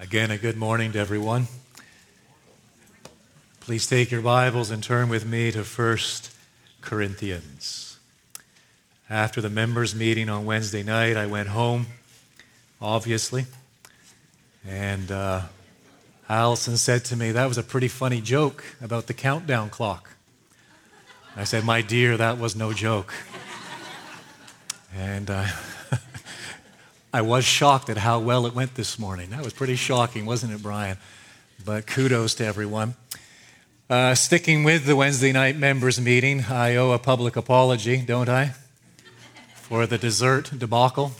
Again, a good morning to everyone. Please take your Bibles and turn with me to 1 Corinthians. After the members' meeting on Wednesday night, I went home, obviously, and uh, Allison said to me, That was a pretty funny joke about the countdown clock. I said, My dear, that was no joke. And uh, I was shocked at how well it went this morning. That was pretty shocking, wasn't it, Brian? But kudos to everyone. Uh, sticking with the Wednesday night members meeting, I owe a public apology, don't I? For the dessert debacle.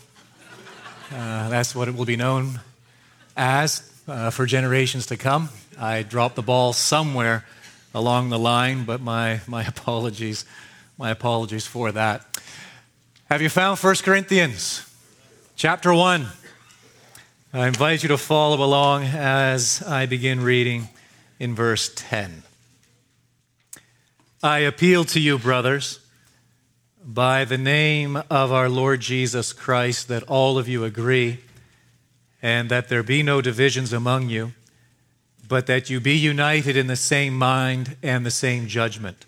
Uh, that's what it will be known as uh, for generations to come. I dropped the ball somewhere along the line, but my, my apologies, my apologies for that. Have you found 1 Corinthians? Chapter 1. I invite you to follow along as I begin reading in verse 10. I appeal to you, brothers, by the name of our Lord Jesus Christ, that all of you agree, and that there be no divisions among you, but that you be united in the same mind and the same judgment.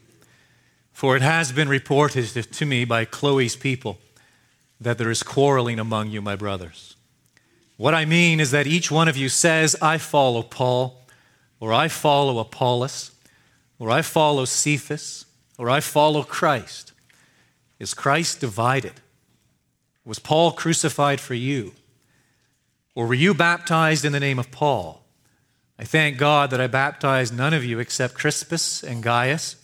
For it has been reported to me by Chloe's people that there is quarreling among you, my brothers. What I mean is that each one of you says, I follow Paul, or I follow Apollos, or I follow Cephas, or I follow Christ. Is Christ divided? Was Paul crucified for you? Or were you baptized in the name of Paul? I thank God that I baptized none of you except Crispus and Gaius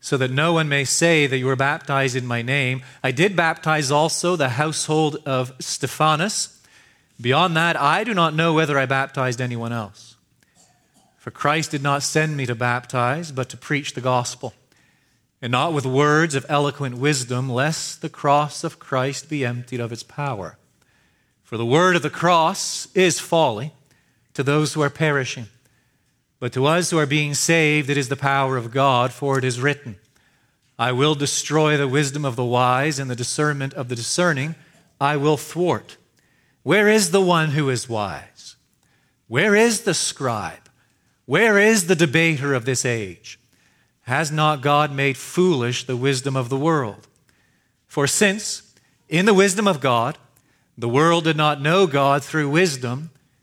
so that no one may say that you were baptized in my name. I did baptize also the household of Stephanas. Beyond that, I do not know whether I baptized anyone else. For Christ did not send me to baptize, but to preach the gospel, and not with words of eloquent wisdom, lest the cross of Christ be emptied of its power. For the word of the cross is folly to those who are perishing but to us who are being saved, it is the power of God, for it is written, I will destroy the wisdom of the wise and the discernment of the discerning I will thwart. Where is the one who is wise? Where is the scribe? Where is the debater of this age? Has not God made foolish the wisdom of the world? For since, in the wisdom of God, the world did not know God through wisdom,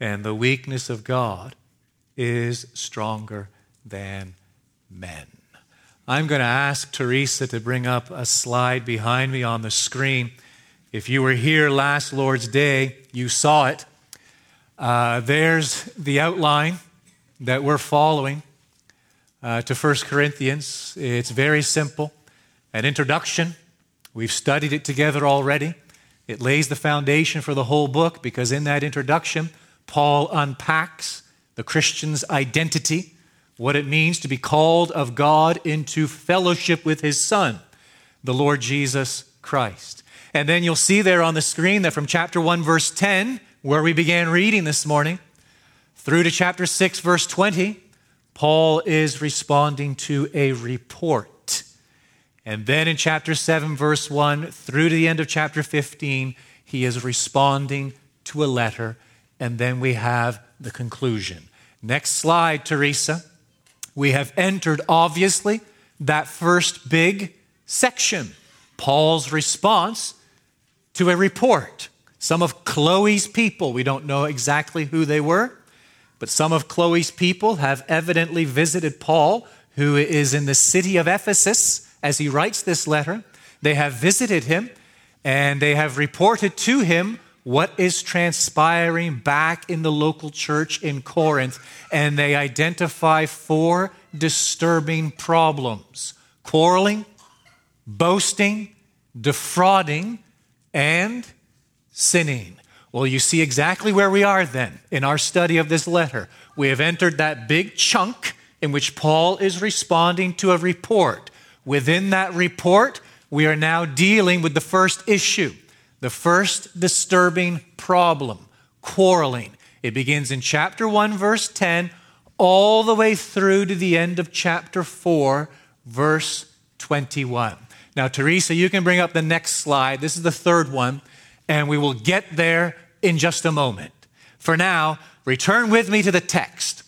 and the weakness of God is stronger than men. I'm going to ask Teresa to bring up a slide behind me on the screen. If you were here last Lord's Day, you saw it. Uh, there's the outline that we're following uh, to 1 Corinthians. It's very simple an introduction. We've studied it together already. It lays the foundation for the whole book because in that introduction, Paul unpacks the Christian's identity, what it means to be called of God into fellowship with his Son, the Lord Jesus Christ. And then you'll see there on the screen that from chapter 1, verse 10, where we began reading this morning, through to chapter 6, verse 20, Paul is responding to a report. And then in chapter 7, verse 1, through to the end of chapter 15, he is responding to a letter and then we have the conclusion. Next slide, Teresa. We have entered, obviously, that first big section Paul's response to a report. Some of Chloe's people, we don't know exactly who they were, but some of Chloe's people have evidently visited Paul, who is in the city of Ephesus as he writes this letter. They have visited him and they have reported to him what is transpiring back in the local church in Corinth, and they identify four disturbing problems quarreling, boasting, defrauding, and sinning. Well, you see exactly where we are then in our study of this letter. We have entered that big chunk in which Paul is responding to a report. Within that report, we are now dealing with the first issue, the first disturbing problem quarreling. It begins in chapter 1, verse 10, all the way through to the end of chapter 4, verse 21. Now, Teresa, you can bring up the next slide. This is the third one, and we will get there in just a moment. For now, return with me to the text.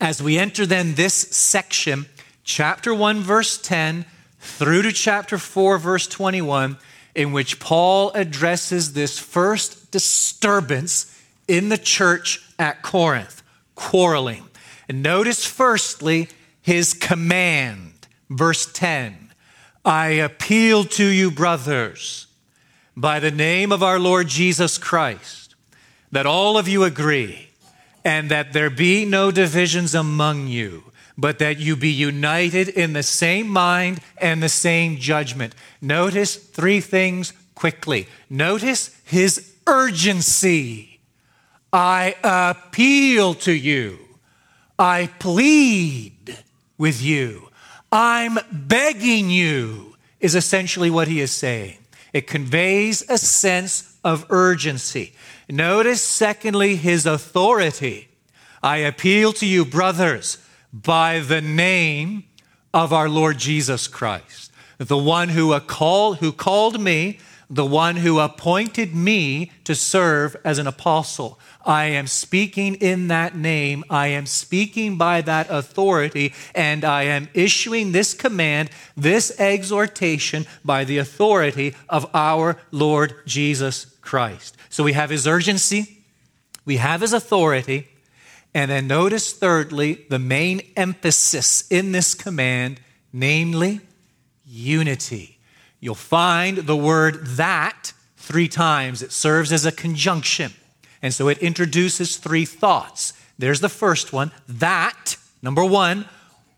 As we enter then this section, chapter 1, verse 10, through to chapter 4, verse 21, in which Paul addresses this first disturbance in the church at Corinth, quarreling. And notice firstly his command, verse 10 I appeal to you, brothers, by the name of our Lord Jesus Christ, that all of you agree, and that there be no divisions among you, but that you be united in the same mind and the same judgment. Notice three things quickly. Notice his urgency. I appeal to you. I plead with you. I'm begging you, is essentially what he is saying. It conveys a sense of urgency. Notice, secondly, his authority. I appeal to you, brothers, by the name of our Lord Jesus Christ, the one who, called, who called me, the one who appointed me to serve as an apostle. I am speaking in that name. I am speaking by that authority, and I am issuing this command, this exhortation by the authority of our Lord Jesus Christ. So we have his urgency, we have his authority, and then notice, thirdly, the main emphasis in this command, namely unity. You'll find the word that three times. It serves as a conjunction. And so it introduces three thoughts. There's the first one that, number one,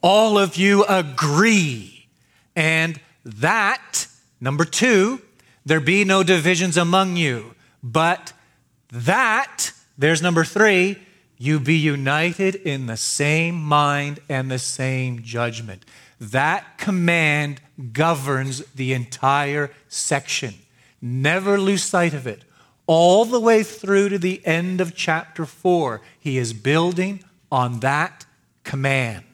all of you agree. And that, number two, there be no divisions among you. But that, there's number three, you be united in the same mind and the same judgment. That command governs the entire section. Never lose sight of it all the way through to the end of chapter 4. He is building on that command.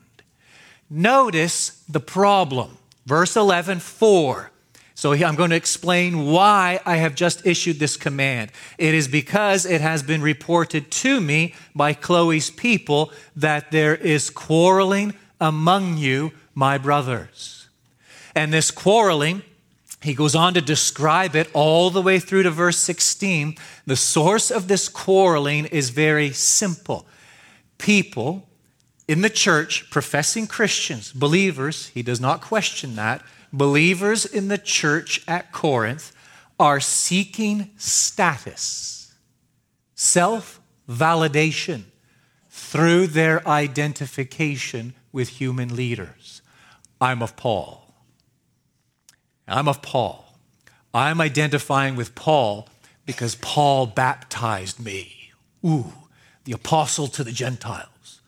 Notice the problem. Verse 11, 4. So I'm going to explain why I have just issued this command. It is because it has been reported to me by Chloe's people that there is quarreling among you, my brothers. And this quarreling he goes on to describe it all the way through to verse 16. The source of this quarreling is very simple. People in the church, professing Christians, believers, he does not question that, believers in the church at Corinth are seeking status, self validation through their identification with human leaders. I'm of Paul. I'm of Paul. I'm identifying with Paul because Paul baptized me. Ooh, the apostle to the Gentiles.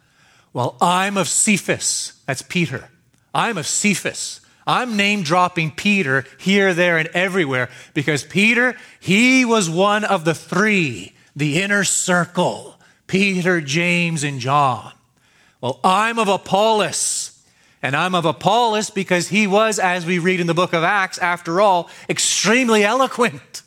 Well, I'm of Cephas. That's Peter. I'm of Cephas. I'm name dropping Peter here, there, and everywhere because Peter, he was one of the three, the inner circle Peter, James, and John. Well, I'm of Apollos. And I'm of Apollos because he was, as we read in the book of Acts, after all, extremely eloquent,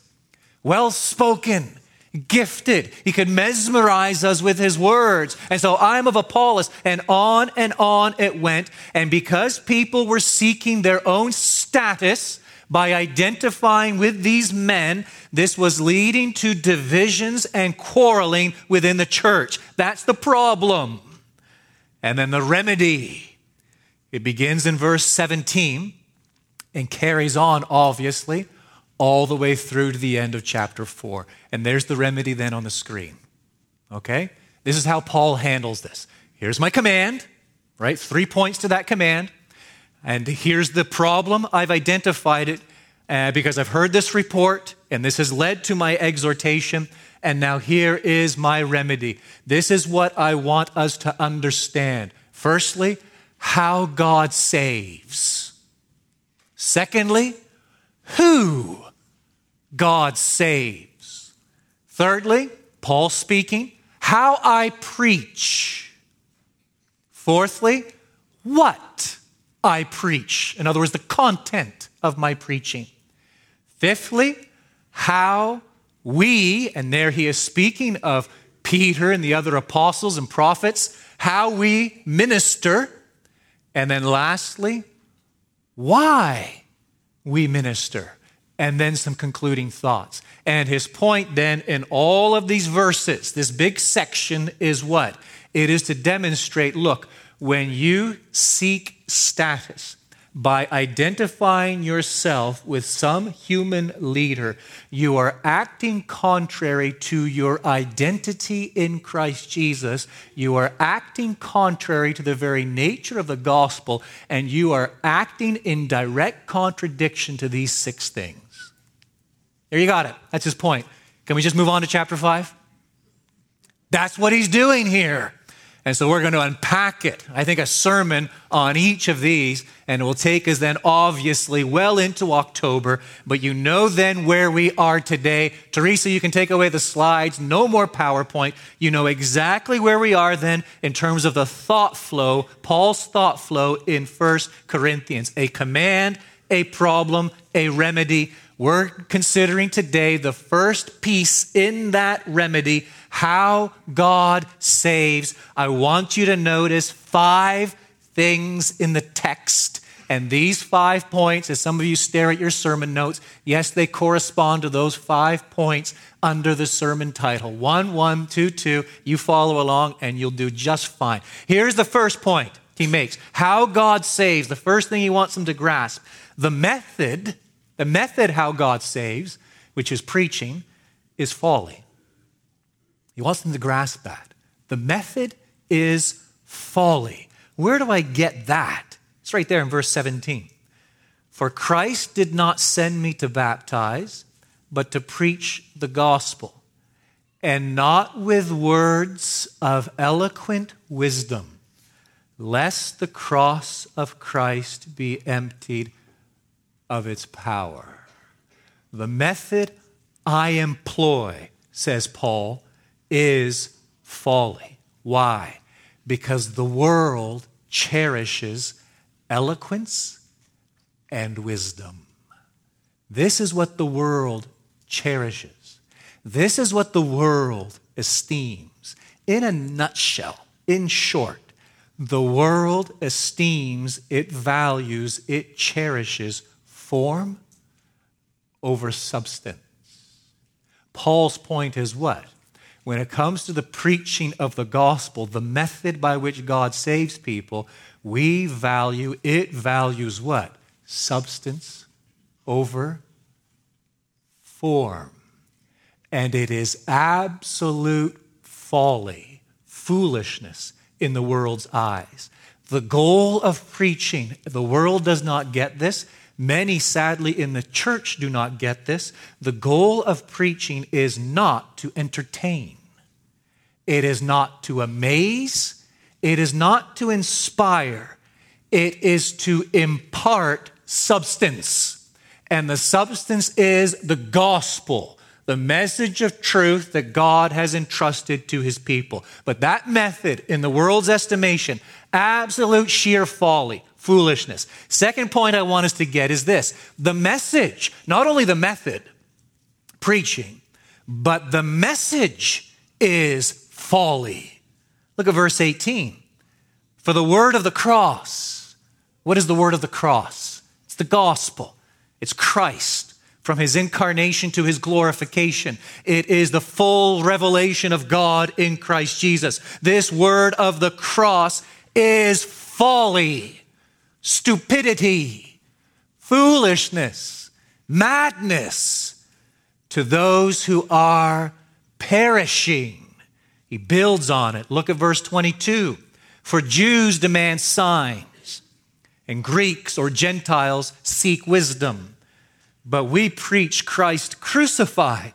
well spoken, gifted. He could mesmerize us with his words. And so I'm of Apollos. And on and on it went. And because people were seeking their own status, by identifying with these men, this was leading to divisions and quarreling within the church. That's the problem. And then the remedy it begins in verse 17 and carries on, obviously, all the way through to the end of chapter 4. And there's the remedy then on the screen. Okay? This is how Paul handles this. Here's my command, right? Three points to that command. And here's the problem. I've identified it uh, because I've heard this report, and this has led to my exhortation. And now here is my remedy. This is what I want us to understand. Firstly, how God saves. Secondly, who God saves. Thirdly, Paul speaking, how I preach. Fourthly, what I preach. In other words, the content of my preaching. Fifthly, how we, and there he is speaking of Peter and the other apostles and prophets, how we minister. And then lastly, why we minister. And then some concluding thoughts. And his point then in all of these verses, this big section is what? It is to demonstrate look, when you seek status, by identifying yourself with some human leader, you are acting contrary to your identity in Christ Jesus. You are acting contrary to the very nature of the gospel, and you are acting in direct contradiction to these six things. There you got it. That's his point. Can we just move on to chapter 5? That's what he's doing here. And so we're going to unpack it. I think a sermon on each of these, and it will take us then obviously well into October. But you know then where we are today. Teresa, you can take away the slides. No more PowerPoint. You know exactly where we are then in terms of the thought flow, Paul's thought flow in First Corinthians. A command, a problem, a remedy. We're considering today the first piece in that remedy how God saves, I want you to notice five things in the text. And these five points, as some of you stare at your sermon notes, yes, they correspond to those five points under the sermon title. One, one, two, two. You follow along and you'll do just fine. Here's the first point he makes how God saves. The first thing he wants them to grasp the method, the method how God saves, which is preaching, is folly. He wants them to grasp that. The method is folly. Where do I get that? It's right there in verse 17. For Christ did not send me to baptize, but to preach the gospel, and not with words of eloquent wisdom, lest the cross of Christ be emptied of its power. The method I employ, says Paul, is folly. Why? Because the world cherishes eloquence and wisdom. This is what the world cherishes. This is what the world esteems. In a nutshell, in short, the world esteems, it values, it cherishes form over substance. Paul's point is what? when it comes to the preaching of the gospel, the method by which God saves people, we value, it values what? Substance over form. And it is absolute folly, foolishness in the world's eyes. The goal of preaching, the world does not get this. Many, sadly, in the church do not get this. The goal of preaching is not to entertain, it is not to amaze, it is not to inspire, it is to impart substance. And the substance is the gospel, the message of truth that God has entrusted to his people. But that method, in the world's estimation, absolute sheer folly foolishness. Second point I want us to get is this the message, not only the method, preaching, but the message is folly. Look at verse 18. For the word of the cross, what is the word of the cross? It's the gospel, it's Christ. From his incarnation to his glorification. It is the full revelation of God in Christ Jesus. This word of the cross is folly stupidity, foolishness, madness to those who are perishing. He builds on it. Look at verse 22. For Jews demand signs, and Greeks or Gentiles seek wisdom. But we preach Christ crucified,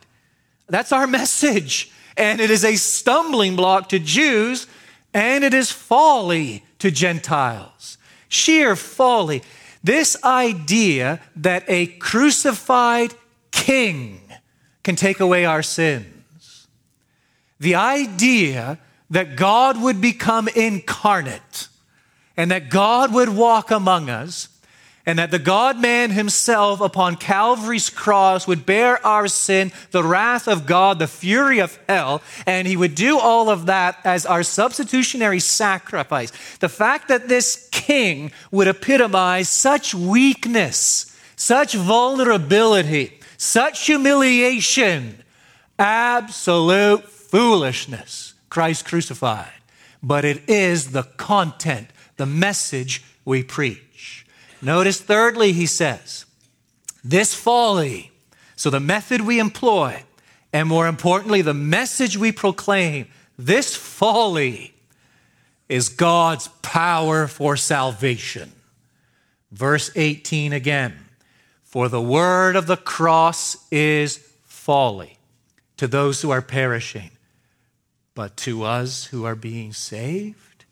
That's our message. And it is a stumbling block to Jews, and it is folly to Gentiles. Sheer folly. This idea that a crucified king can take away our sins. The idea that God would become incarnate and that God would walk among us and that the God man himself upon Calvary's cross would bear our sin, the wrath of God, the fury of hell, and he would do all of that as our substitutionary sacrifice. The fact that this king would epitomize such weakness, such vulnerability, such humiliation, absolute foolishness. Christ crucified. But it is the content, the message we preach. Notice, thirdly, he says, this folly, so the method we employ, and more importantly, the message we proclaim, this folly is God's power for salvation. Verse 18 again For the word of the cross is folly to those who are perishing, but to us who are being saved,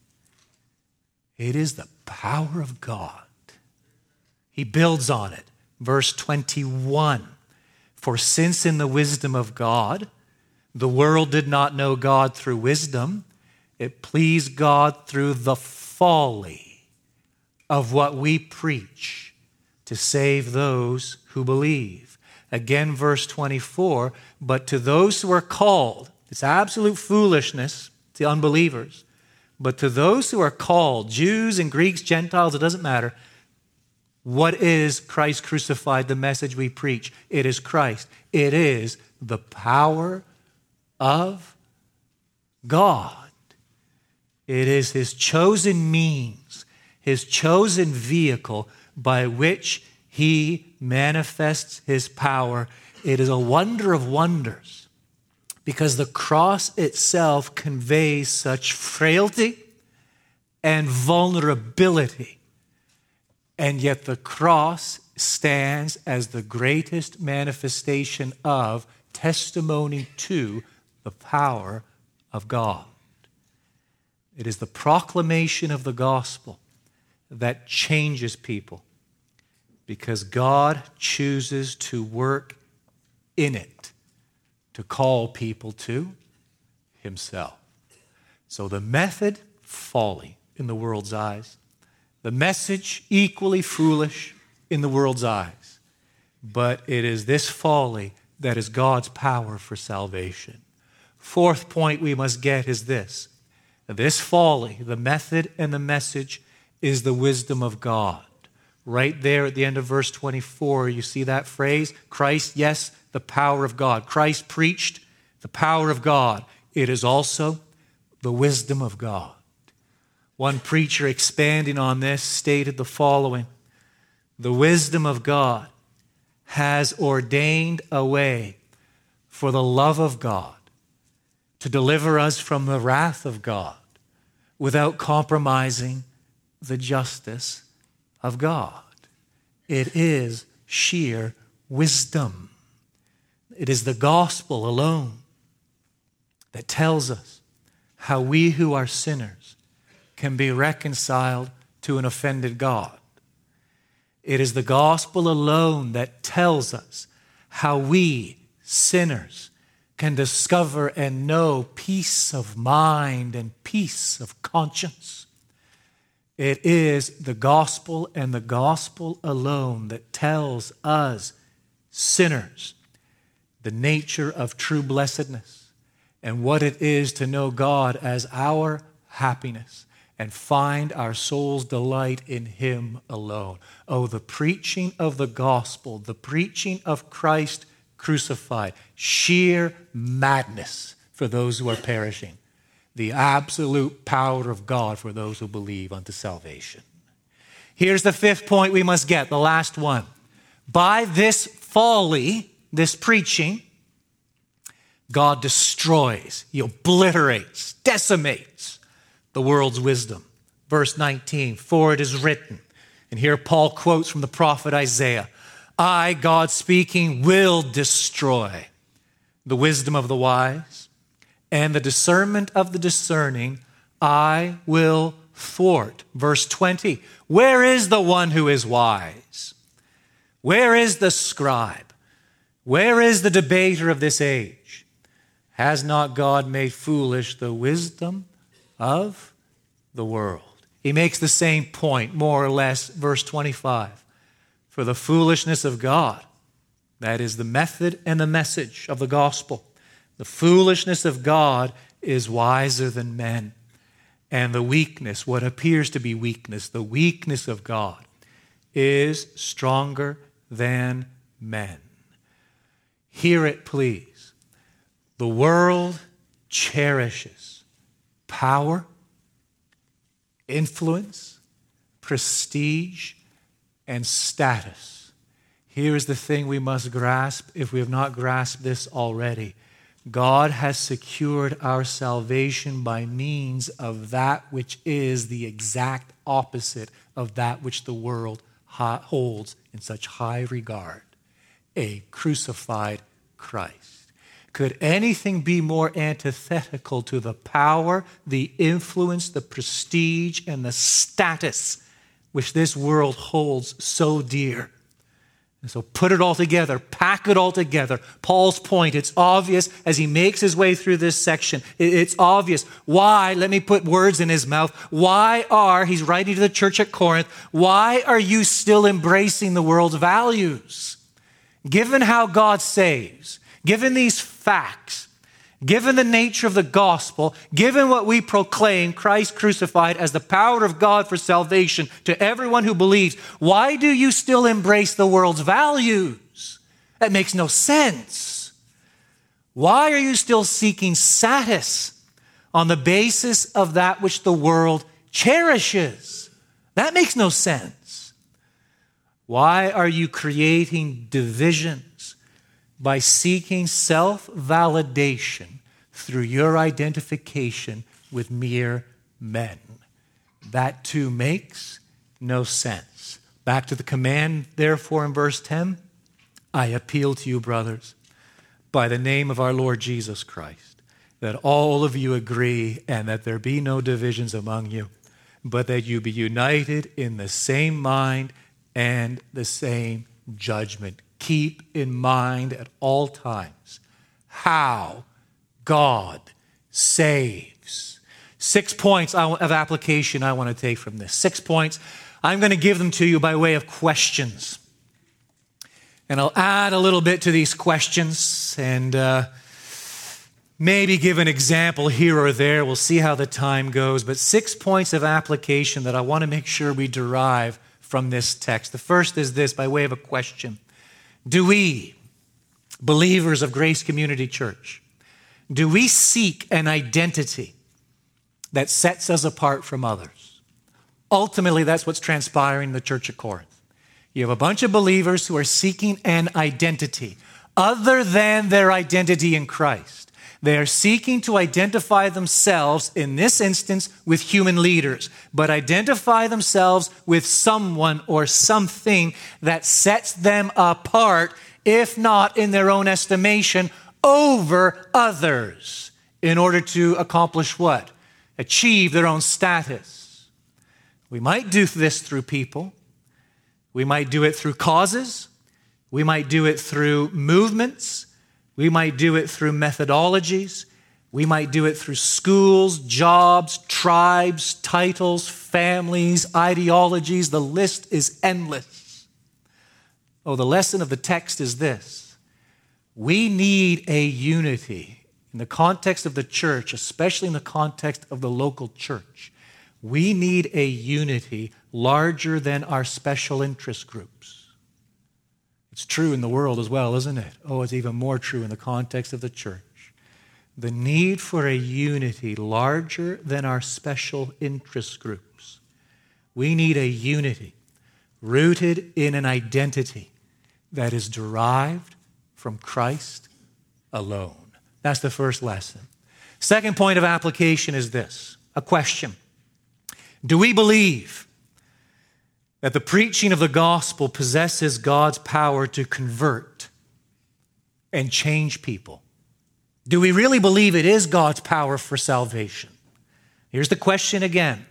it is the power of God. He builds on it. Verse 21 For since in the wisdom of God, the world did not know God through wisdom, it pleased God through the folly of what we preach to save those who believe. Again, verse 24 But to those who are called, it's absolute foolishness to unbelievers. But to those who are called, Jews and Greeks, Gentiles, it doesn't matter, what is Christ crucified, the message we preach? It is Christ. It is the power of God. It is his chosen means, his chosen vehicle by which he manifests his power. It is a wonder of wonders because the cross itself conveys such frailty and vulnerability and yet the cross stands as the greatest manifestation of testimony to the power of God. It is the proclamation of the gospel that changes people because God chooses to work in it to call people to Himself. So the method, folly in the world's eyes. The message, equally foolish in the world's eyes. But it is this folly that is God's power for salvation. Fourth point we must get is this this folly, the method and the message, is the wisdom of God. Right there at the end of verse 24, you see that phrase Christ, yes, the power of God. Christ preached the power of God. It is also the wisdom of God. One preacher expanding on this stated the following The wisdom of God has ordained a way for the love of God to deliver us from the wrath of God without compromising the justice of God. It is sheer wisdom. It is the gospel alone that tells us how we who are sinners can be reconciled to an offended God. It is the gospel alone that tells us how we, sinners, can discover and know peace of mind and peace of conscience. It is the gospel and the gospel alone that tells us, sinners, the nature of true blessedness and what it is to know God as our happiness and find our soul's delight in Him alone. Oh, the preaching of the gospel, the preaching of Christ crucified, sheer madness for those who are perishing, the absolute power of God for those who believe unto salvation. Here's the fifth point we must get, the last one. By this folly, this preaching, God destroys, He obliterates, decimates the world's wisdom. Verse 19, for it is written, and here Paul quotes from the prophet Isaiah I, God speaking, will destroy the wisdom of the wise, and the discernment of the discerning, I will thwart. Verse 20 Where is the one who is wise? Where is the scribe? Where is the debater of this age? Has not God made foolish the wisdom of the world? He makes the same point, more or less, verse 25. For the foolishness of God, that is the method and the message of the gospel, the foolishness of God is wiser than men. And the weakness, what appears to be weakness, the weakness of God, is stronger than men. Hear it, please. The world cherishes power, influence, prestige, and status. Here is the thing we must grasp if we have not grasped this already. God has secured our salvation by means of that which is the exact opposite of that which the world holds in such high regard a crucified Christ. Could anything be more antithetical to the power, the influence, the prestige, and the status which this world holds so dear? And so put it all together, pack it all together. Paul's point, it's obvious as he makes his way through this section. It's obvious. Why, let me put words in his mouth. Why are, he's writing to the church at Corinth, why are you still embracing the world's values? Given how God saves, given these facts, Given the nature of the gospel, given what we proclaim, Christ crucified as the power of God for salvation to everyone who believes, why do you still embrace the world's values? That makes no sense. Why are you still seeking status on the basis of that which the world cherishes? That makes no sense. Why are you creating division by seeking self validation through your identification with mere men. That too makes no sense. Back to the command, therefore, in verse 10 I appeal to you, brothers, by the name of our Lord Jesus Christ, that all of you agree and that there be no divisions among you, but that you be united in the same mind and the same judgment keep in mind at all times how God saves. Six points of application I want to take from this. Six points. I'm going to give them to you by way of questions. And I'll add a little bit to these questions and uh, maybe give an example here or there. We'll see how the time goes. But six points of application that I want to make sure we derive from this text. The first is this by way of a question do we, believers of Grace Community Church, do we seek an identity that sets us apart from others? Ultimately, that's what's transpiring in the church of Corinth. You have a bunch of believers who are seeking an identity other than their identity in Christ. They are seeking to identify themselves, in this instance, with human leaders, but identify themselves with someone or something that sets them apart, if not in their own estimation, over others in order to accomplish what? Achieve their own status. We might do this through people. We might do it through causes. We might do it through movements. We might do it through methodologies. We might do it through schools, jobs, tribes, titles, families, ideologies. The list is endless. Oh, the lesson of the text is this we need a unity in the context of the church, especially in the context of the local church. We need a unity larger than our special interest groups. It's true in the world as well, isn't it? Oh, it's even more true in the context of the church. The need for a unity larger than our special interest groups. We need a unity rooted in an identity that is derived from Christ alone. That's the first lesson. Second point of application is this a question Do we believe that the preaching of the gospel possesses God's power to convert and change people Do we really believe it is God's power for salvation? Here's the question again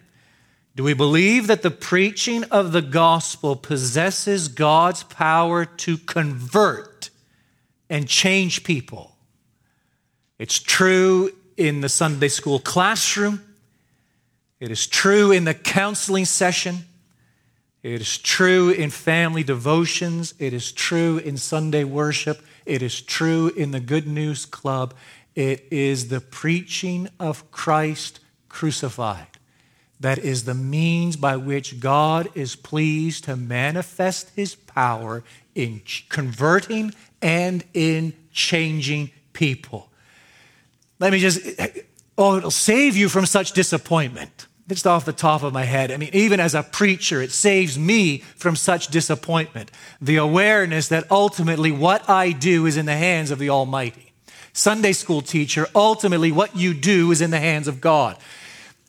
Do we believe that the preaching of the gospel possesses God's power to convert and change people? It's true in the Sunday school classroom, it is true in the counseling session. It is true in family devotions. It is true in Sunday worship. It is true in the Good News Club. It is the preaching of Christ crucified that is the means by which God is pleased to manifest his power in converting and in changing people. Let me just, oh, it'll save you from such disappointment just off the top of my head. I mean, even as a preacher, it saves me from such disappointment. The awareness that ultimately what I do is in the hands of the Almighty. Sunday school teacher, ultimately what you do is in the hands of God.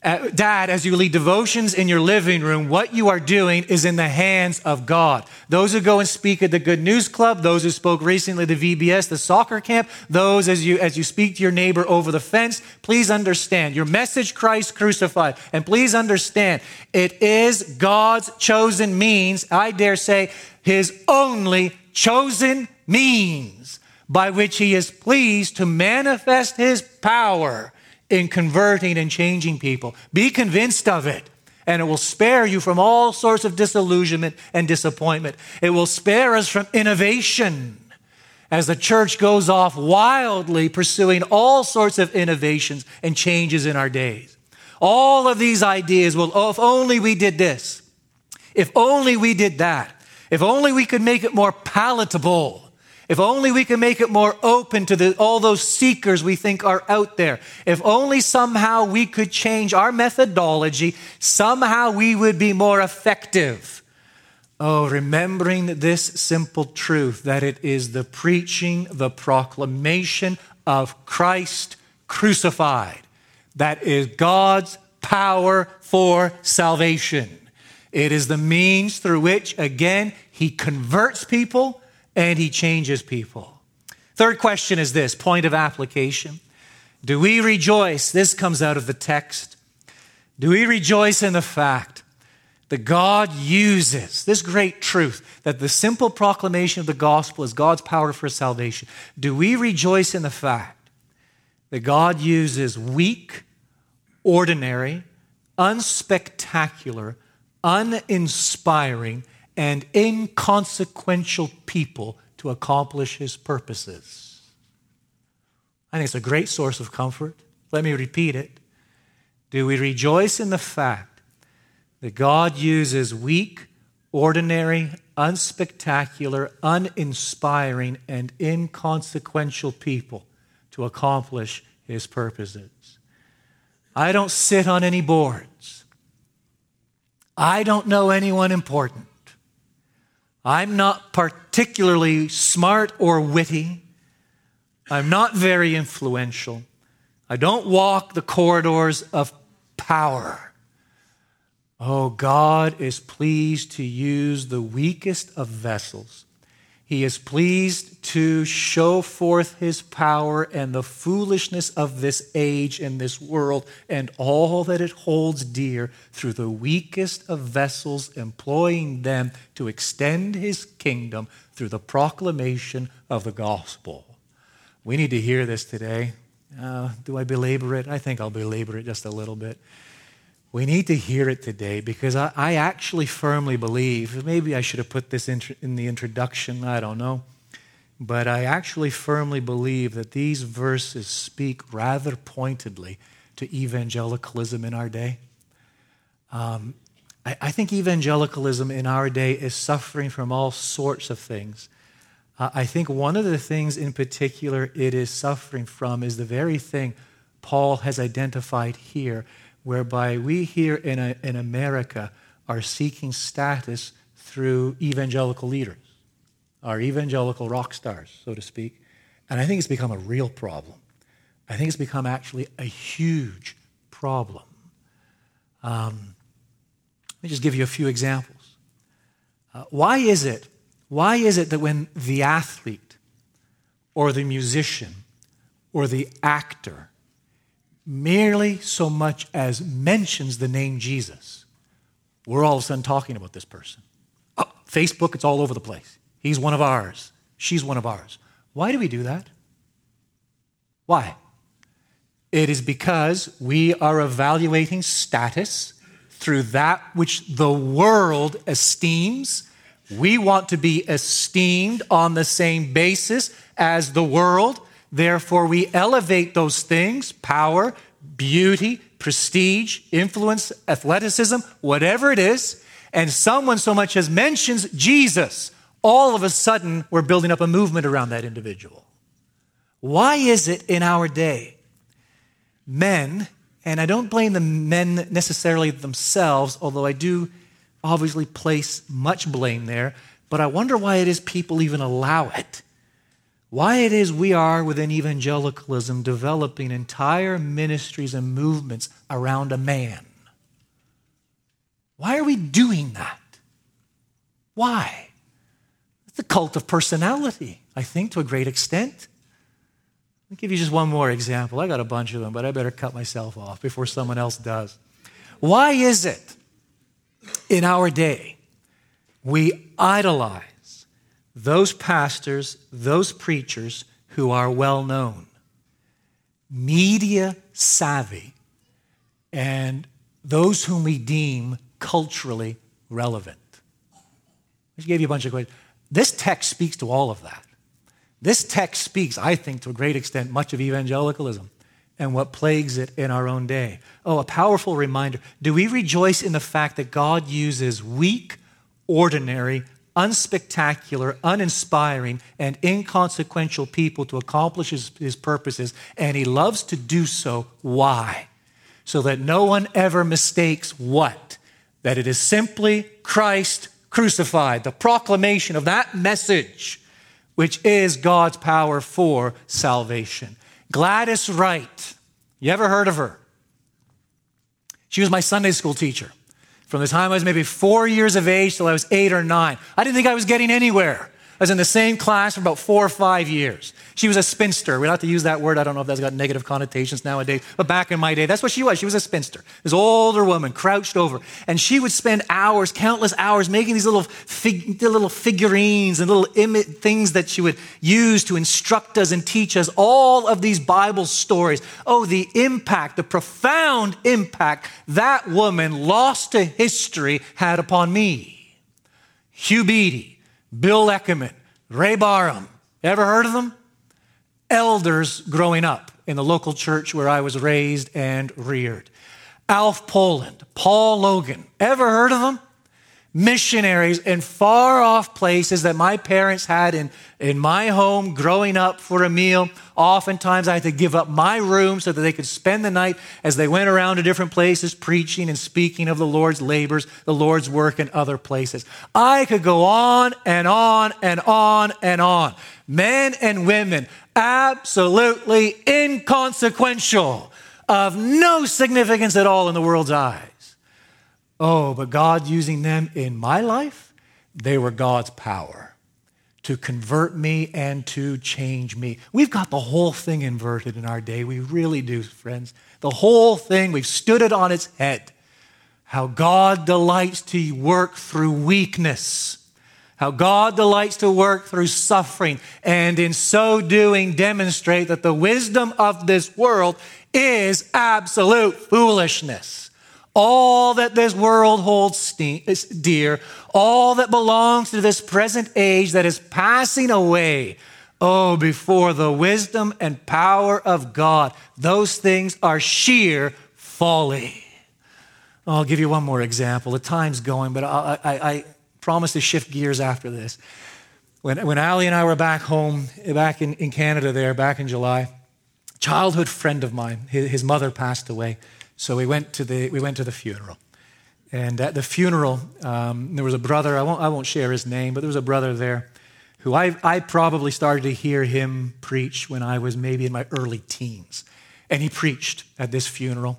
Uh, Dad, as you lead devotions in your living room, what you are doing is in the hands of God. Those who go and speak at the Good News Club, those who spoke recently the VBS, the soccer camp, those as you as you speak to your neighbor over the fence, please understand your message Christ crucified. And please understand, it is God's chosen means, I dare say, his only chosen means by which he is pleased to manifest his power in converting and changing people. Be convinced of it. And it will spare you from all sorts of disillusionment and disappointment. It will spare us from innovation as the church goes off wildly pursuing all sorts of innovations and changes in our days. All of these ideas will, oh, if only we did this, if only we did that, if only we could make it more palatable, if only we can make it more open to the, all those seekers we think are out there. If only somehow we could change our methodology, somehow we would be more effective. Oh, remembering this simple truth that it is the preaching, the proclamation of Christ crucified that is God's power for salvation. It is the means through which, again, He converts people and he changes people. Third question is this point of application. Do we rejoice? This comes out of the text. Do we rejoice in the fact that God uses this great truth that the simple proclamation of the gospel is God's power for salvation? Do we rejoice in the fact that God uses weak, ordinary, unspectacular, uninspiring, and inconsequential people to accomplish his purposes. I think it's a great source of comfort. Let me repeat it. Do we rejoice in the fact that God uses weak, ordinary, unspectacular, uninspiring, and inconsequential people to accomplish his purposes? I don't sit on any boards. I don't know anyone important. I'm not particularly smart or witty. I'm not very influential. I don't walk the corridors of power. Oh, God is pleased to use the weakest of vessels he is pleased to show forth his power and the foolishness of this age and this world and all that it holds dear through the weakest of vessels, employing them to extend his kingdom through the proclamation of the gospel. We need to hear this today. Uh, do I belabor it? I think I'll belabor it just a little bit. We need to hear it today because I, I actually firmly believe, maybe I should have put this in, in the introduction, I don't know, but I actually firmly believe that these verses speak rather pointedly to evangelicalism in our day. Um, I, I, think evangelicalism in our day is suffering from all sorts of things. Uh, I think one of the things in particular it is suffering from is the very thing Paul has identified here whereby we here in, a, in America are seeking status through evangelical leaders, our evangelical rock stars, so to speak. And I think it's become a real problem. I think it's become actually a huge problem. Um, let me just give you a few examples. Uh, why is it? Why is it that when the athlete or the musician or the actor merely so much as mentions the name Jesus, we're all of a sudden talking about this person. Oh, Facebook, it's all over the place. He's one of ours. She's one of ours. Why do we do that? Why? It is because we are evaluating status through that which the world esteems. We want to be esteemed on the same basis as the world. Therefore, we elevate those things power, beauty, prestige, influence, athleticism, whatever it is. And someone so much as mentions Jesus, all of a sudden we're building up a movement around that individual. Why is it in our day men, and I don't blame the men necessarily themselves, although I do obviously place much blame there, but I wonder why it is people even allow it. Why it is we are within evangelicalism developing entire ministries and movements around a man. Why are we doing that? Why? It's a cult of personality, I think, to a great extent. I'll give you just one more example. I got a bunch of them, but I better cut myself off before someone else does. Why is it in our day we idolize those pastors, those preachers who are well known, media savvy, and those whom we deem culturally relevant? I just gave you a bunch of questions. This text speaks to all of that. This text speaks, I think, to a great extent, much of evangelicalism and what plagues it in our own day. Oh, a powerful reminder. Do we rejoice in the fact that God uses weak, ordinary, unspectacular, uninspiring, and inconsequential people to accomplish his, his, purposes, and he loves to do so. Why? So that no one ever mistakes what? That it is simply Christ crucified, the proclamation of that message which is God's power for salvation. Gladys Wright, you ever heard of her? She was my Sunday school teacher from the time I was maybe four years of age till I was eight or nine. I didn't think I was getting anywhere. I was in the same class for about four or five years. She was a spinster. We don't have to use that word. I don't know if that's got negative connotations nowadays, but back in my day, that's what she was. She was a spinster. This older woman crouched over, and she would spend hours, countless hours, making these little, fig- little figurines and little Im- things that she would use to instruct us and teach us all of these Bible stories. Oh, the impact, the profound impact that woman lost to history had upon me. Hugh Beatty Bill Eckerman, Ray Barham. Ever heard of them? Elders growing up in the local church where I was raised and reared. Alf Poland, Paul Logan. Ever heard of them? Missionaries in far off places that my parents had in, in my home growing up for a meal. Oftentimes, I had to give up my room so that they could spend the night as they went around to different places preaching and speaking of the Lord's labors, the Lord's work in other places. I could go on and on and on and on. Men and women, absolutely inconsequential, of no significance at all in the world's eyes. Oh, but God using them in my life, they were God's power to convert me and to change me. We've got the whole thing inverted in our day. We really do, friends. The whole thing, we've stood it on its head. How God delights to work through weakness. How God delights to work through suffering, and in so doing, demonstrate that the wisdom of this world is absolute foolishness. All that this world holds dear, all that belongs to this present age that is passing away, oh, before the wisdom and power of God, those things are sheer folly. I'll give you one more example. The time's going, but I, I, I promise to shift gears after this. When, when Ali and I were back home, back in, in Canada there, back in July, childhood friend of mine, his, his mother passed away. So we went to the, we went to the funeral. And at the funeral, um, there was a brother, I won't, I won't share his name, but there was a brother there who I, I probably started to hear him preach when I was maybe in my early teens. And he preached at this funeral,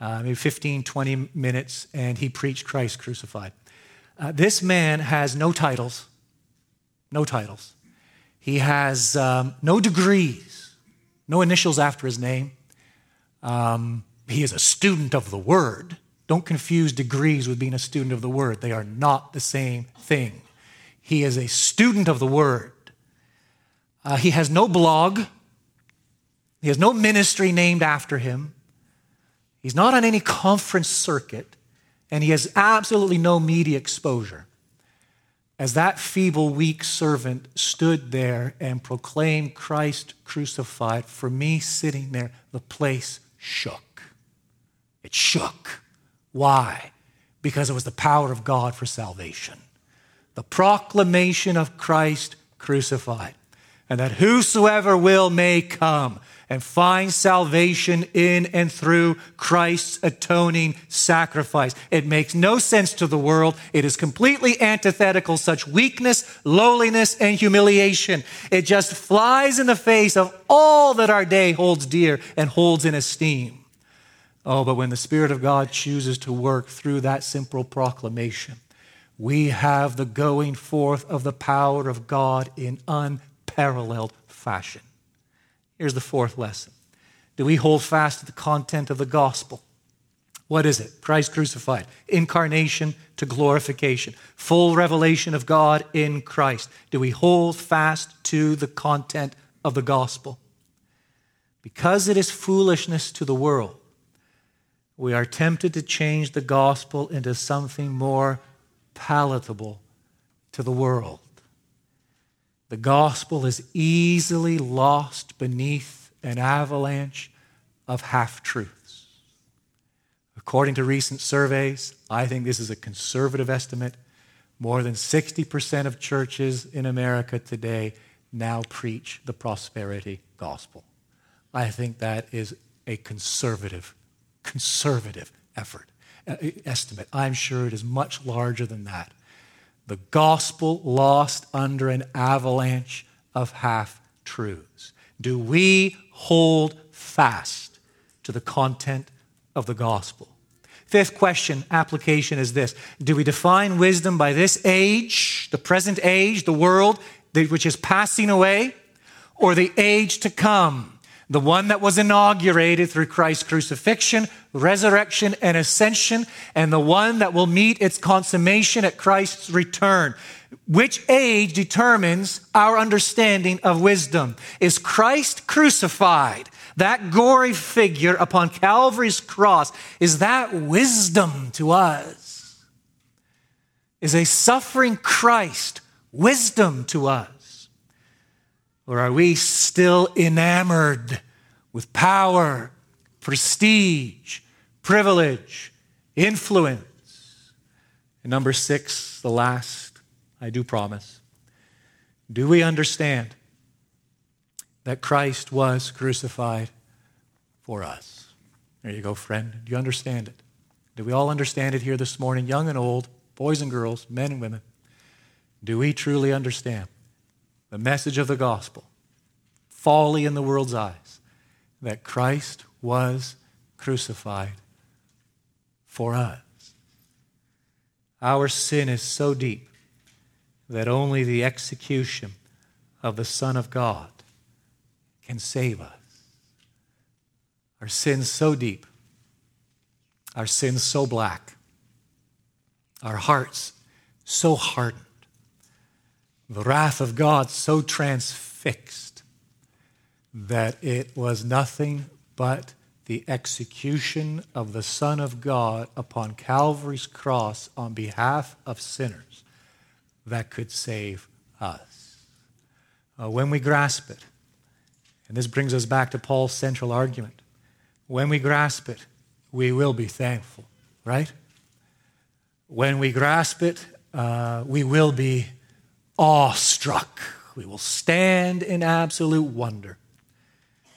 uh, maybe 15, 20 minutes, and he preached Christ crucified. Uh, this man has no titles, no titles. He has um, no degrees, no initials after his name. Um, he is a student of the word. Don't confuse degrees with being a student of the word, they are not the same thing. He is a student of the word. Uh, he has no blog, he has no ministry named after him. He's not on any conference circuit, and he has absolutely no media exposure. As that feeble, weak servant stood there and proclaimed Christ crucified, for me sitting there, the place shook. It shook. Why? Because it was the power of God for salvation. The proclamation of Christ crucified, and that whosoever will may come and find salvation in and through Christ's atoning sacrifice. It makes no sense to the world. It is completely antithetical, such weakness, lowliness, and humiliation. It just flies in the face of all that our day holds dear and holds in esteem. Oh, but when the Spirit of God chooses to work through that simple proclamation, we have the going forth of the power of God in unparalleled fashion. Here's the fourth lesson Do we hold fast to the content of the gospel? What is it? Christ crucified, incarnation to glorification, full revelation of God in Christ. Do we hold fast to the content of the gospel? Because it is foolishness to the world, we are tempted to change the gospel into something more palatable to the world. The gospel is easily lost beneath an avalanche of half truths. According to recent surveys, I think this is a conservative estimate. More than 60% of churches in America today now preach the prosperity gospel. I think that is a conservative, conservative effort, uh, estimate. I'm sure it is much larger than that the gospel lost under an avalanche of half truths? Do we hold fast to the content of the gospel? Fifth question, application is this Do we define wisdom by this age, the present age, the world which is passing away, or the age to come? The one that was inaugurated through Christ's crucifixion, resurrection, and ascension, and the one that will meet its consummation at Christ's return. Which age determines our understanding of wisdom? Is Christ crucified, that gory figure upon Calvary's cross, is that wisdom to us? Is a suffering Christ wisdom to us? Or are we still enamored with power, prestige, privilege, influence? And number six, the last, I do promise. Do we understand that Christ was crucified for us? There you go, friend. Do you understand it? Do we all understand it here this morning, young and old, boys and girls, men and women? Do we truly understand? The message of the gospel, folly in the world's eyes, that Christ was crucified for us. Our sin is so deep that only the execution of the Son of God can save us. Our sins so deep, our sins so black, our hearts so hardened the wrath of God so transfixed that it was nothing but the execution of the Son of God upon Calvary's cross on behalf of sinners that could save us. Uh, when we grasp it, and this brings us back to Paul's central argument, when we grasp it, we will be thankful, right? When we grasp it, uh, we will be awestruck. We will stand in absolute wonder.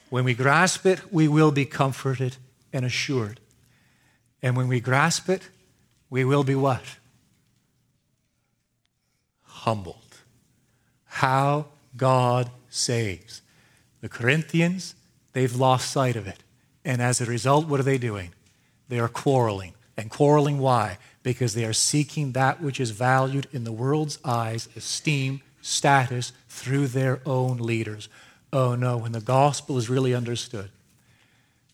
When we grasp it, we will be comforted and assured. And when we grasp it, we will be what? Humbled. How God saves. The Corinthians, they've lost sight of it. And as a result, what are they doing? They are quarreling. And quarreling why? Because they are seeking that which is valued in the world's eyes, esteem, status, through their own leaders. Oh no, when the gospel is really understood,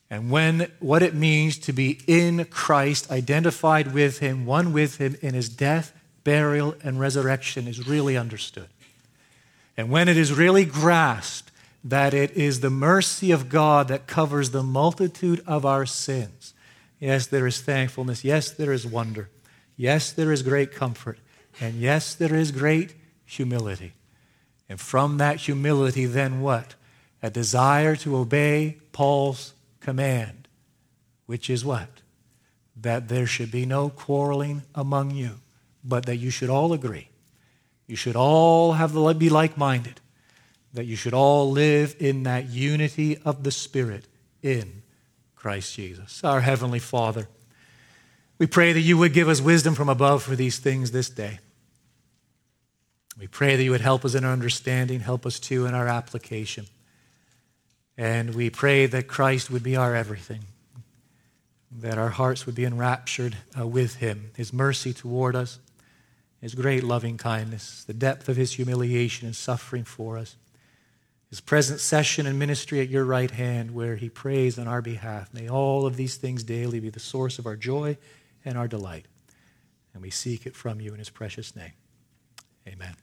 and when what it means to be in Christ, identified with Him, one with Him in His death, burial, and resurrection is really understood. And when it is really grasped that it is the mercy of God that covers the multitude of our sins, yes, there is thankfulness. Yes, there is wonder. Yes, there is great comfort. And yes, there is great humility. And from that humility, then what? A desire to obey Paul's command, which is what? That there should be no quarreling among you, but that you should all agree. You should all have the, be like minded, that you should all live in that unity of the Spirit in Christ Jesus. Our Heavenly Father, we pray that you would give us wisdom from above for these things this day. We pray that you would help us in our understanding, help us too in our application. And we pray that Christ would be our everything, that our hearts would be enraptured uh, with him, his mercy toward us, his great loving kindness, the depth of his humiliation and suffering for us, his present session and ministry at your right hand where he prays on our behalf. May all of these things daily be the source of our joy and our delight. And we seek it from you in his precious name. Amen.